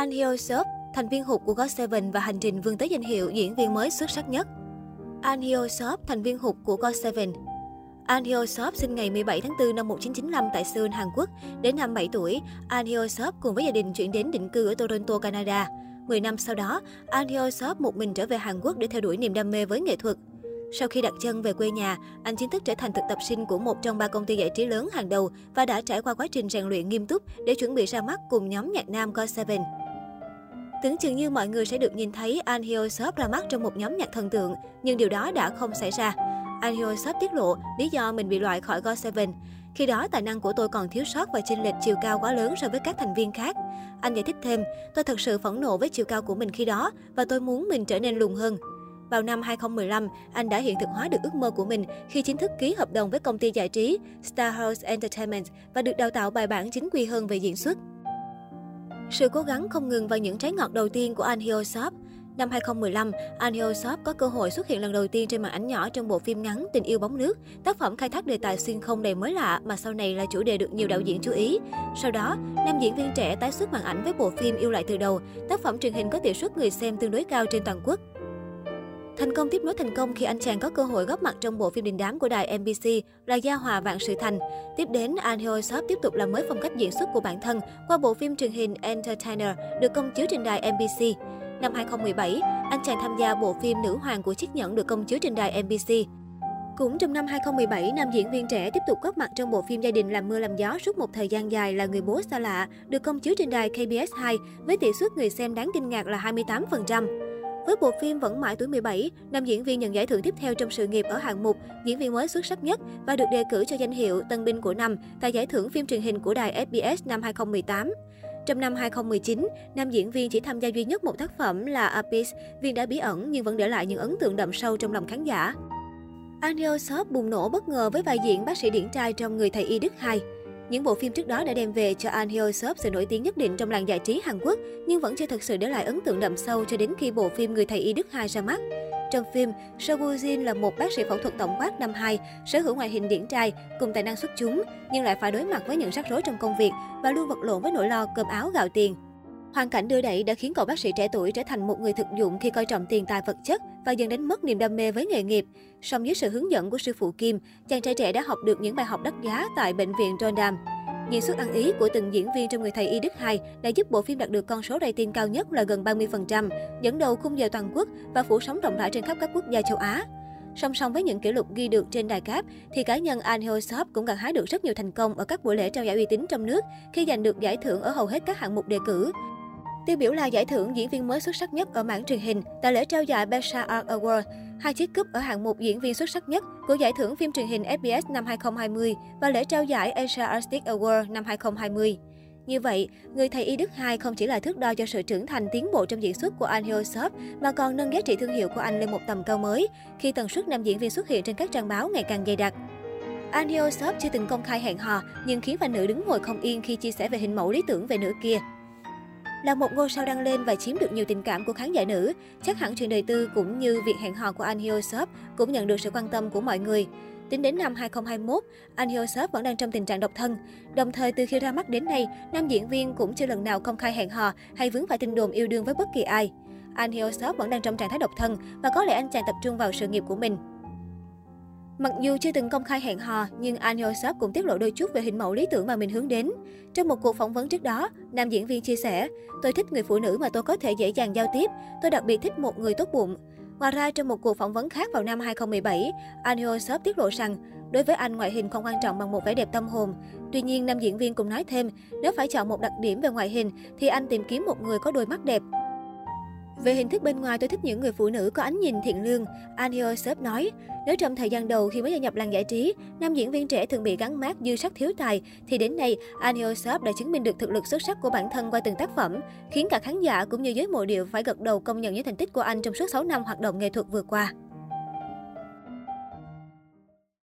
An Hyo Seop, thành viên hụt của GOT7 và hành trình vươn tới danh hiệu diễn viên mới xuất sắc nhất. An Hyo Seop, thành viên hụt của GOT7. An Hyo Seop sinh ngày 17 tháng 4 năm 1995 tại Seoul, Hàn Quốc. Đến năm 7 tuổi, An Hyo Seop cùng với gia đình chuyển đến định cư ở Toronto, Canada. 10 năm sau đó, An Hyo Seop một mình trở về Hàn Quốc để theo đuổi niềm đam mê với nghệ thuật. Sau khi đặt chân về quê nhà, anh chính thức trở thành thực tập sinh của một trong ba công ty giải trí lớn hàng đầu và đã trải qua quá trình rèn luyện nghiêm túc để chuẩn bị ra mắt cùng nhóm nhạc nam GOT7. Tưởng chừng như mọi người sẽ được nhìn thấy An Hyo Seop ra mắt trong một nhóm nhạc thần tượng, nhưng điều đó đã không xảy ra. An Hyo Seop tiết lộ lý do mình bị loại khỏi GOT7. Khi đó, tài năng của tôi còn thiếu sót và chênh lệch chiều cao quá lớn so với các thành viên khác. Anh giải thích thêm, tôi thật sự phẫn nộ với chiều cao của mình khi đó và tôi muốn mình trở nên lùn hơn. Vào năm 2015, anh đã hiện thực hóa được ước mơ của mình khi chính thức ký hợp đồng với công ty giải trí Star House Entertainment và được đào tạo bài bản chính quy hơn về diễn xuất. Sự cố gắng không ngừng vào những trái ngọt đầu tiên của Anh Hyo Seop. Năm 2015, Anh Hyo Seop có cơ hội xuất hiện lần đầu tiên trên màn ảnh nhỏ trong bộ phim ngắn Tình yêu bóng nước, tác phẩm khai thác đề tài xuyên không đầy mới lạ mà sau này là chủ đề được nhiều đạo diễn chú ý. Sau đó, nam diễn viên trẻ tái xuất màn ảnh với bộ phim Yêu lại từ đầu, tác phẩm truyền hình có tỷ suất người xem tương đối cao trên toàn quốc. Thành công tiếp nối thành công khi anh chàng có cơ hội góp mặt trong bộ phim đình đám của đài MBC là Gia Hòa Vạn Sự Thành. Tiếp đến, An Hyo Seop tiếp tục làm mới phong cách diễn xuất của bản thân qua bộ phim truyền hình Entertainer được công chiếu trên đài MBC. Năm 2017, anh chàng tham gia bộ phim Nữ hoàng của chiếc nhẫn được công chiếu trên đài MBC. Cũng trong năm 2017, nam diễn viên trẻ tiếp tục góp mặt trong bộ phim Gia đình làm mưa làm gió suốt một thời gian dài là người bố xa lạ, được công chiếu trên đài KBS 2 với tỷ suất người xem đáng kinh ngạc là 28%. Với bộ phim Vẫn mãi tuổi 17, nam diễn viên nhận giải thưởng tiếp theo trong sự nghiệp ở hạng mục diễn viên mới xuất sắc nhất và được đề cử cho danh hiệu Tân binh của năm tại giải thưởng phim truyền hình của đài SBS năm 2018. Trong năm 2019, nam diễn viên chỉ tham gia duy nhất một tác phẩm là Apis viên đã bí ẩn nhưng vẫn để lại những ấn tượng đậm sâu trong lòng khán giả. An Sop Seop bùng nổ bất ngờ với vai diễn bác sĩ điển trai trong Người thầy y Đức 2. Những bộ phim trước đó đã đem về cho An Hyo Seop sự nổi tiếng nhất định trong làng giải trí Hàn Quốc, nhưng vẫn chưa thực sự để lại ấn tượng đậm sâu cho đến khi bộ phim Người thầy y Đức 2 ra mắt. Trong phim, Seo Woo Jin là một bác sĩ phẫu thuật tổng quát năm 2, sở hữu ngoại hình điển trai, cùng tài năng xuất chúng, nhưng lại phải đối mặt với những rắc rối trong công việc và luôn vật lộn với nỗi lo cơm áo gạo tiền. Hoàn cảnh đưa đẩy đã khiến cậu bác sĩ trẻ tuổi trở thành một người thực dụng khi coi trọng tiền tài vật chất và dần đánh mất niềm đam mê với nghề nghiệp. Song dưới sự hướng dẫn của sư phụ Kim, chàng trai trẻ đã học được những bài học đắt giá tại bệnh viện Rondam. Những suất ăn ý của từng diễn viên trong Người thầy Y Đức 2 đã giúp bộ phim đạt được con số rating cao nhất là gần 30%, dẫn đầu khung giờ toàn quốc và phủ sóng rộng rãi trên khắp các quốc gia châu Á. Song song với những kỷ lục ghi được trên đài cáp, thì cá nhân Anh Hyo Seop cũng gặt hái được rất nhiều thành công ở các buổi lễ trao giải uy tín trong nước khi giành được giải thưởng ở hầu hết các hạng mục đề cử. Tiêu biểu là giải thưởng diễn viên mới xuất sắc nhất ở mảng truyền hình tại lễ trao giải BAFTA Art Award, hai chiếc cúp ở hạng mục diễn viên xuất sắc nhất của giải thưởng phim truyền hình SBS năm 2020 và lễ trao giải Asia Artistic Award năm 2020. Như vậy, người thầy y Đức 2 không chỉ là thước đo cho sự trưởng thành tiến bộ trong diễn xuất của anh Hyo mà còn nâng giá trị thương hiệu của anh lên một tầm cao mới khi tần suất nam diễn viên xuất hiện trên các trang báo ngày càng dày đặc. Anh Hyo chưa từng công khai hẹn hò, nhưng khiến fan nữ đứng ngồi không yên khi chia sẻ về hình mẫu lý tưởng về nữ kia. Là một ngôi sao đăng lên và chiếm được nhiều tình cảm của khán giả nữ, chắc hẳn chuyện đời tư cũng như việc hẹn hò của Anh Hyo cũng nhận được sự quan tâm của mọi người. Tính đến năm 2021, anh Hyo vẫn đang trong tình trạng độc thân. Đồng thời từ khi ra mắt đến nay, nam diễn viên cũng chưa lần nào công khai hẹn hò hay vướng phải tin đồn yêu đương với bất kỳ ai. Anh Hyo vẫn đang trong trạng thái độc thân và có lẽ anh chàng tập trung vào sự nghiệp của mình. Mặc dù chưa từng công khai hẹn hò, nhưng Anh Hyo cũng tiết lộ đôi chút về hình mẫu lý tưởng mà mình hướng đến. Trong một cuộc phỏng vấn trước đó, nam diễn viên chia sẻ, tôi thích người phụ nữ mà tôi có thể dễ dàng giao tiếp, tôi đặc biệt thích một người tốt bụng. Ngoài ra, trong một cuộc phỏng vấn khác vào năm 2017, Anh Hyo tiết lộ rằng, đối với anh ngoại hình không quan trọng bằng một vẻ đẹp tâm hồn. Tuy nhiên, nam diễn viên cũng nói thêm, nếu phải chọn một đặc điểm về ngoại hình, thì anh tìm kiếm một người có đôi mắt đẹp. Về hình thức bên ngoài, tôi thích những người phụ nữ có ánh nhìn thiện lương. Anio Sớp Seop nói, nếu trong thời gian đầu khi mới gia nhập làng giải trí, nam diễn viên trẻ thường bị gắn mát dư sắc thiếu tài, thì đến nay, Anio Sớp Seop đã chứng minh được thực lực xuất sắc của bản thân qua từng tác phẩm, khiến cả khán giả cũng như giới mộ điệu phải gật đầu công nhận những thành tích của anh trong suốt 6 năm hoạt động nghệ thuật vừa qua.